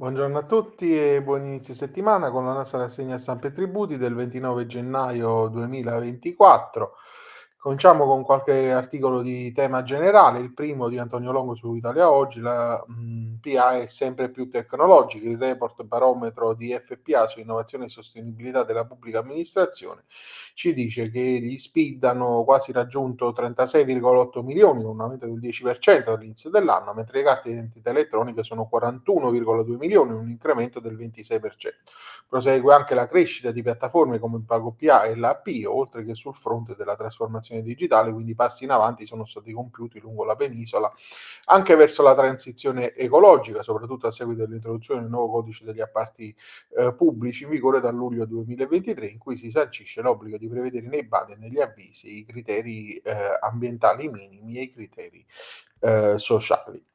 Buongiorno a tutti e buon inizio settimana con la nostra rassegna stampa e tributi del 29 gennaio 2024. Cominciamo con qualche articolo di tema generale, il primo di Antonio Longo su Italia Oggi, la mh, PA è sempre più tecnologica, il report barometro di FPA su innovazione e sostenibilità della pubblica amministrazione ci dice che gli SPID hanno quasi raggiunto 36,8 milioni, un aumento del 10% dall'inizio dell'anno, mentre le carte di identità elettroniche sono 41,2 milioni, un incremento del 26%. Prosegue anche la crescita di piattaforme come PagoPA e l'AP, oltre che sul fronte della trasformazione trasformazione digitale, quindi passi in avanti sono stati compiuti lungo la penisola, anche verso la transizione ecologica, soprattutto a seguito dell'introduzione del nuovo codice degli appalti eh, pubblici in vigore da luglio 2023, in cui si sancisce l'obbligo di prevedere nei bandi e negli avvisi i criteri eh, ambientali minimi e i criteri eh, sociali.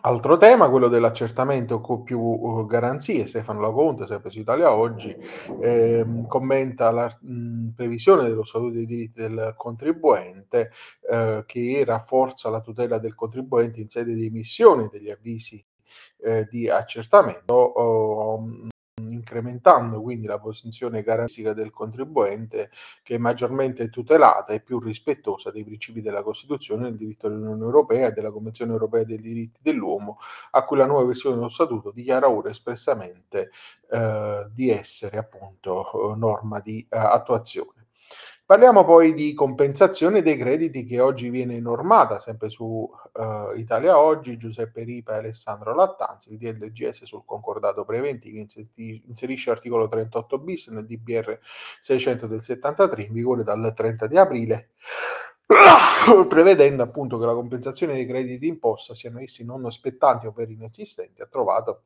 Altro tema, quello dell'accertamento con più uh, garanzie. Stefano Laconte, sempre su Italia Oggi, ehm, commenta la mh, previsione dello Statuto dei diritti del contribuente eh, che rafforza la tutela del contribuente in sede di emissione degli avvisi eh, di accertamento. Oh, incrementando quindi la posizione garantistica del contribuente che è maggiormente tutelata e più rispettosa dei principi della Costituzione, del diritto dell'Unione Europea e della Convenzione Europea dei diritti dell'uomo, a cui la nuova versione dello Statuto dichiara ora espressamente eh, di essere appunto norma di eh, attuazione. Parliamo poi di compensazione dei crediti che oggi viene normata, sempre su uh, Italia Oggi, Giuseppe Ripa e Alessandro Lattanzi, il DLGS sul concordato preventivo inserisce l'articolo 38 bis nel DBR 600 del 73 in vigore dal 30 di aprile prevedendo appunto che la compensazione dei crediti d'imposta, siano essi non spettanti ovvero inesistenti, ha trovato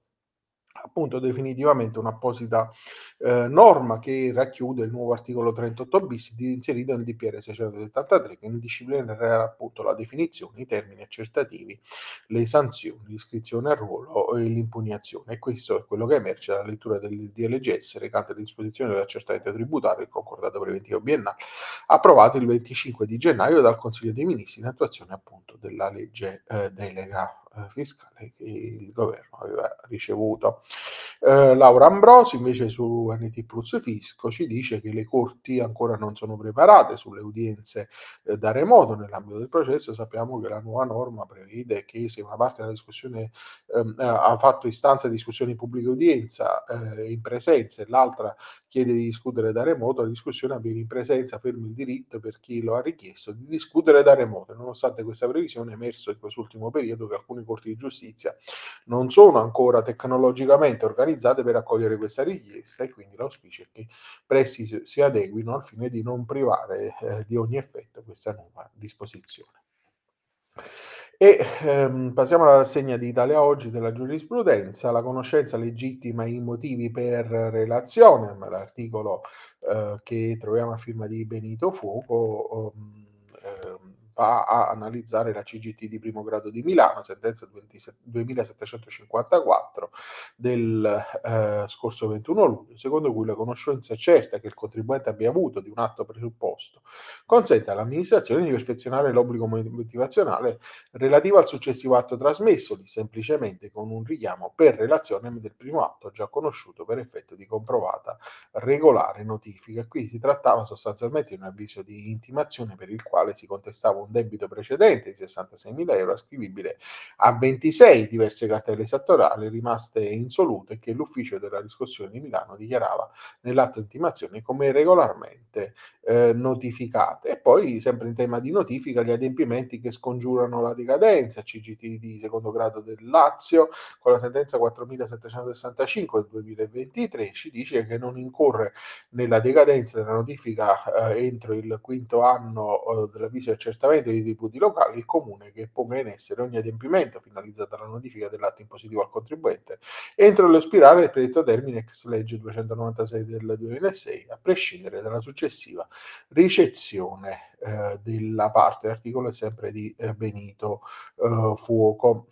appunto definitivamente un'apposita eh, norma che racchiude il nuovo articolo 38 bis inserito nel DPR 673 che ne disciplinerà appunto la definizione, i termini accertativi, le sanzioni, l'iscrizione al ruolo e l'impugnazione. E questo è quello che emerge dalla lettura del DLGS recante le disposizioni dell'accertamento tributario e concordato preventivo biennale approvato il 25 di gennaio dal Consiglio dei Ministri in attuazione appunto della legge eh, delega fiscale che il governo aveva ricevuto. Eh, Laura Ambrosi invece su NT Plus Fisco ci dice che le corti ancora non sono preparate sulle udienze eh, da remoto nell'ambito del processo. Sappiamo che la nuova norma prevede che se una parte della discussione ehm, ha fatto istanza di discussione in pubblica udienza eh, in presenza e l'altra chiede di discutere da remoto, la discussione avviene in presenza, fermo il diritto per chi lo ha richiesto di discutere da remoto. Nonostante questa previsione è emerso in quest'ultimo periodo che alcune corti di giustizia non sono ancora tecnologicamente organizzate per accogliere questa richiesta e quindi l'auspicio è che presti si adeguino al fine di non privare eh, di ogni effetto questa nuova disposizione. E ehm, passiamo alla rassegna di Italia Oggi della giurisprudenza, la conoscenza legittima i motivi per relazione, l'articolo eh, che troviamo a firma di Benito Fuoco. Ehm, va a analizzare la CGT di primo grado di Milano, sentenza 2754 del eh, scorso 21 luglio, secondo cui la conoscenza certa che il contribuente abbia avuto di un atto presupposto consente all'amministrazione di perfezionare l'obbligo motivazionale relativo al successivo atto trasmesso, semplicemente con un richiamo per relazione del primo atto già conosciuto per effetto di comprovata regolare notifica. Qui si trattava sostanzialmente di un avviso di intimazione per il quale si contestava un un debito precedente di 66.000 euro ascrivibile a 26 diverse cartelle esattorali rimaste insolute che l'ufficio della riscossione di Milano dichiarava nell'atto intimazione come regolarmente eh, notificate. E poi, sempre in tema di notifica, gli adempimenti che scongiurano la decadenza, CGT di secondo grado del Lazio, con la sentenza 4765 del 2023, ci dice che non incorre nella decadenza della notifica eh, entro il quinto anno eh, dell'avviso di accertamento direttamente dei tributi locali il comune che ponga in essere ogni adempimento finalizzato alla notifica dell'atto impositivo al contribuente entro lo spirale del predetto termine ex legge 296 del 2006, a prescindere dalla successiva ricezione eh, della parte. L'articolo è sempre di eh, Benito eh, Fuoco.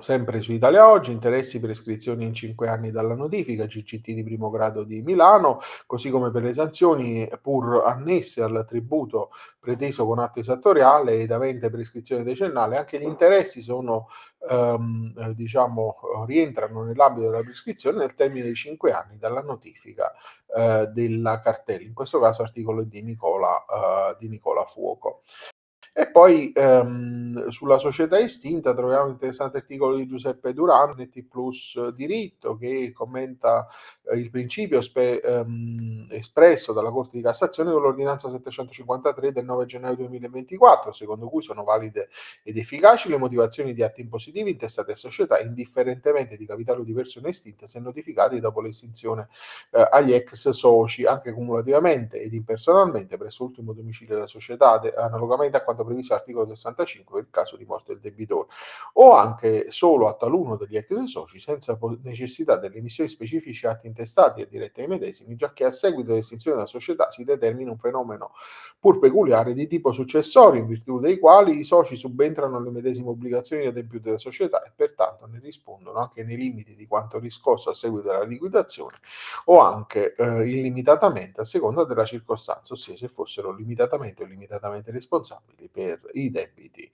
Sempre su Italia Oggi, interessi per iscrizioni in 5 anni dalla notifica, CCT di primo grado di Milano, così come per le sanzioni pur annesse al tributo preteso con atto esattoriale ed avente prescrizione decennale, anche gli interessi sono, ehm, eh, diciamo, rientrano nell'ambito della prescrizione nel termine di 5 anni dalla notifica eh, della cartella, in questo caso articolo di Nicola, eh, di Nicola Fuoco. E poi ehm, sulla società estinta troviamo un interessante articolo di Giuseppe Duran, NT Plus Diritto, che commenta eh, il principio spe, ehm, espresso dalla Corte di Cassazione con l'ordinanza 753 del 9 gennaio 2024, secondo cui sono valide ed efficaci le motivazioni di atti impositivi intestate a società indifferentemente di capitale o di persone estinte se notificati dopo l'estinzione eh, agli ex soci, anche cumulativamente ed impersonalmente presso l'ultimo domicilio della società, de- analogamente a quanto previsto all'articolo 65 per il caso di morte del debitore, o anche solo a taluno degli ex soci senza necessità delle emissioni specifici atti intestati e diretti ai medesimi, già che a seguito dell'estinzione della società si determina un fenomeno pur peculiare di tipo successorio, in virtù dei quali i soci subentrano alle medesime obbligazioni adempiute della società e pertanto ne rispondono anche nei limiti di quanto riscosso a seguito della liquidazione o anche eh, illimitatamente a seconda della circostanza, ossia se fossero limitatamente o illimitatamente responsabili per i debiti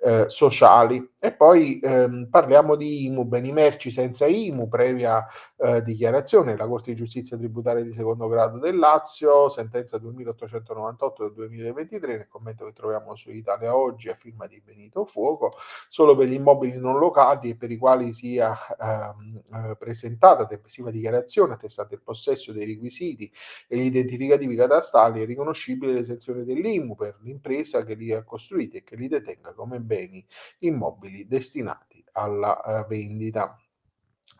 eh, sociali. E poi ehm, parliamo di IMU, beni merci senza IMU, previa eh, dichiarazione, la Corte di Giustizia Tributaria di secondo grado del Lazio, sentenza 2898 del 2023, nel commento che troviamo su Italia Oggi a firma di Benito Fuoco, solo per gli immobili non locali e per i quali sia ehm, eh, presentata tempestiva dichiarazione attestante il possesso dei requisiti e gli identificativi catastali è riconoscibile l'esenzione dell'IMU per l'impresa che li ha costruiti e che li detenga come beni immobili destinati alla uh, vendita.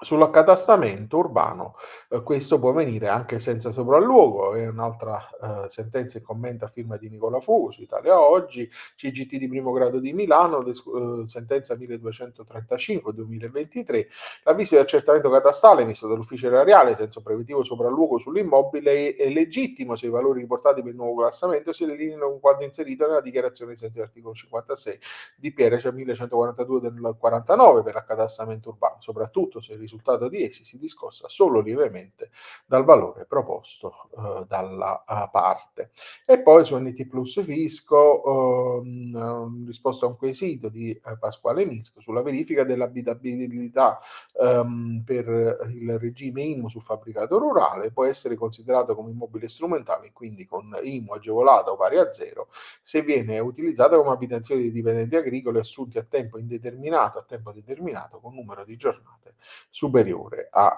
Sull'accatastamento urbano eh, questo può avvenire anche senza sopralluogo, è un'altra eh, sentenza e commenta a firma di Nicola Fugo su Italia Oggi, CGT di primo grado di Milano, des- eh, sentenza 1235-2023, l'avviso di accertamento catastale emesso dall'ufficio erariale senza preventivo sopralluogo sull'immobile è, è legittimo se i valori riportati per il nuovo classamento si allineano con quanto inserito nella dichiarazione senza l'articolo 56 di PR, cioè 1142 del 49 per l'accatastamento urbano, soprattutto se risultato di essi si discosta solo lievemente dal valore proposto eh, dalla uh, parte. E poi su NT Plus Fisco, ehm, risposto a un quesito di eh, Pasquale Mirto sulla verifica dell'abitabilità ehm, per il regime IMU sul fabbricato rurale, può essere considerato come immobile strumentale, quindi con IMU agevolata o pari a zero, se viene utilizzata come abitazione di dipendenti agricoli assunti a tempo indeterminato, a tempo determinato, con numero di giornate superiore a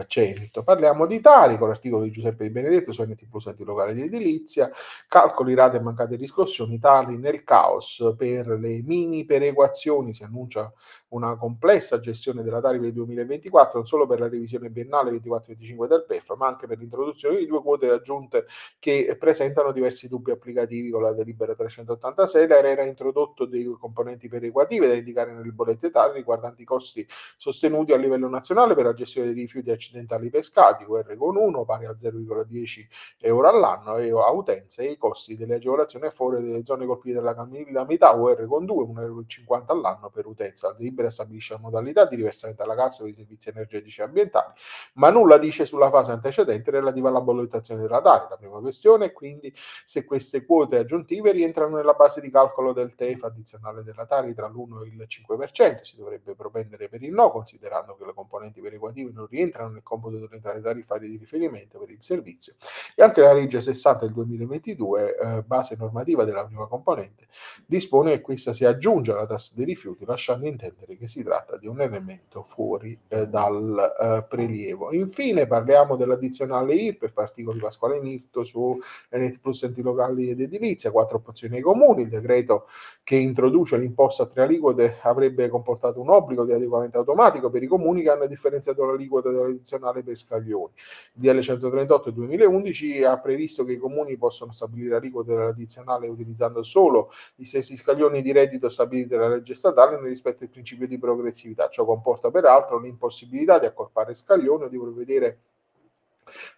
uh, 100. Parliamo di Tari con l'articolo di Giuseppe Di Benedetto su NT Plus locali di edilizia, calcoli rate mancate riscossioni, Tari nel caos per le mini perequazioni, si annuncia una complessa gestione della Tari per il 2024, non solo per la revisione biennale 24-25 del PEF, ma anche per l'introduzione di due quote aggiunte che presentano diversi dubbi applicativi con la delibera 386. L'ARE era introdotto dei componenti perequative da indicare nelle bollette Tari riguardanti i costi sostenuti a livello nazionale per la gestione dei rifiuti accidentali pescati, UR con 1, pari a 0,10 euro all'anno, e a utenza e i costi delle agevolazioni a favore delle zone colpite dalla calamità, UR con 2, 1,50 euro all'anno per utenza. La delibera stabilisce la modalità di riversamento alla cassa per i servizi energetici e ambientali, ma nulla dice sulla fase antecedente relativa alla valutazione della Tari. La prima questione è quindi se queste quote aggiuntive rientrano nella base di calcolo del TEF addizionale della Tari tra l'1 e il 5%, si dovrebbe propendere per il no, considerando che le componenti perequative non rientrano nel computo delle tariffarie di riferimento per il servizio e anche la legge 60 del 2022, eh, base normativa della prima componente, dispone che questa si aggiunge alla tassa dei rifiuti, lasciando intendere che si tratta di un elemento fuori eh, dal eh, prelievo. Infine parliamo dell'addizionale IRPEF, di Pasquale Mirto su NT Plus enti locali ed edilizia, quattro opzioni ai comuni, il decreto che introduce l'imposta a tre aliquote avrebbe comportato un obbligo di adeguamento automatico per i comuni che hanno differenziato l'aliquota dell'addizionale per scaglioni. Il DL 138 2011 ha previsto che i comuni possono stabilire aliquote dell'addizionale utilizzando solo gli stessi scaglioni di reddito stabiliti dalla legge statale nel rispetto del principio di progressività. Ciò comporta peraltro l'impossibilità di accorpare scaglioni o di provvedere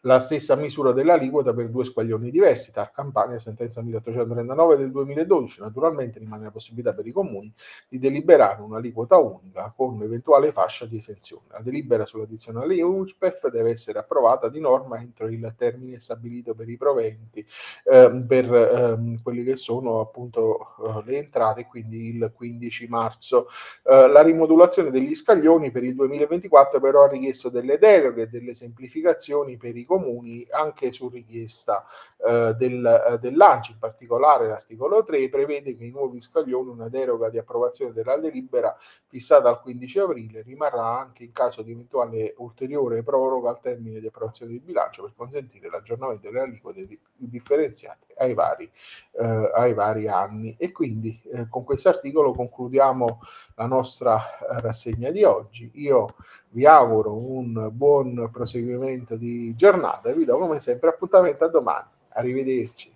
la stessa misura dell'aliquota per due squaglioni diversi, TAR Campania, sentenza 1839 del 2012. Naturalmente rimane la possibilità per i comuni di deliberare un'aliquota unica con eventuale fascia di esenzione. La delibera sull'addizionale UNSPEF deve essere approvata di norma entro il termine stabilito per i proventi eh, per eh, quelli che sono appunto eh, le entrate, quindi il 15 marzo. Eh, la rimodulazione degli scaglioni per il 2024 però ha richiesto delle deroghe e delle semplificazioni per i comuni anche su richiesta eh, del, eh, dell'ANCI, in particolare l'articolo 3 prevede che i nuovi scaglioni una deroga di approvazione della delibera fissata al 15 aprile rimarrà anche in caso di eventuale ulteriore proroga al termine di approvazione del bilancio per consentire l'aggiornamento delle aliquote di, differenziate ai vari, eh, ai vari anni. E quindi eh, con questo articolo concludiamo la nostra eh, rassegna di oggi. Io vi auguro un buon proseguimento di giornata e vi do come sempre appuntamento a domani. Arrivederci.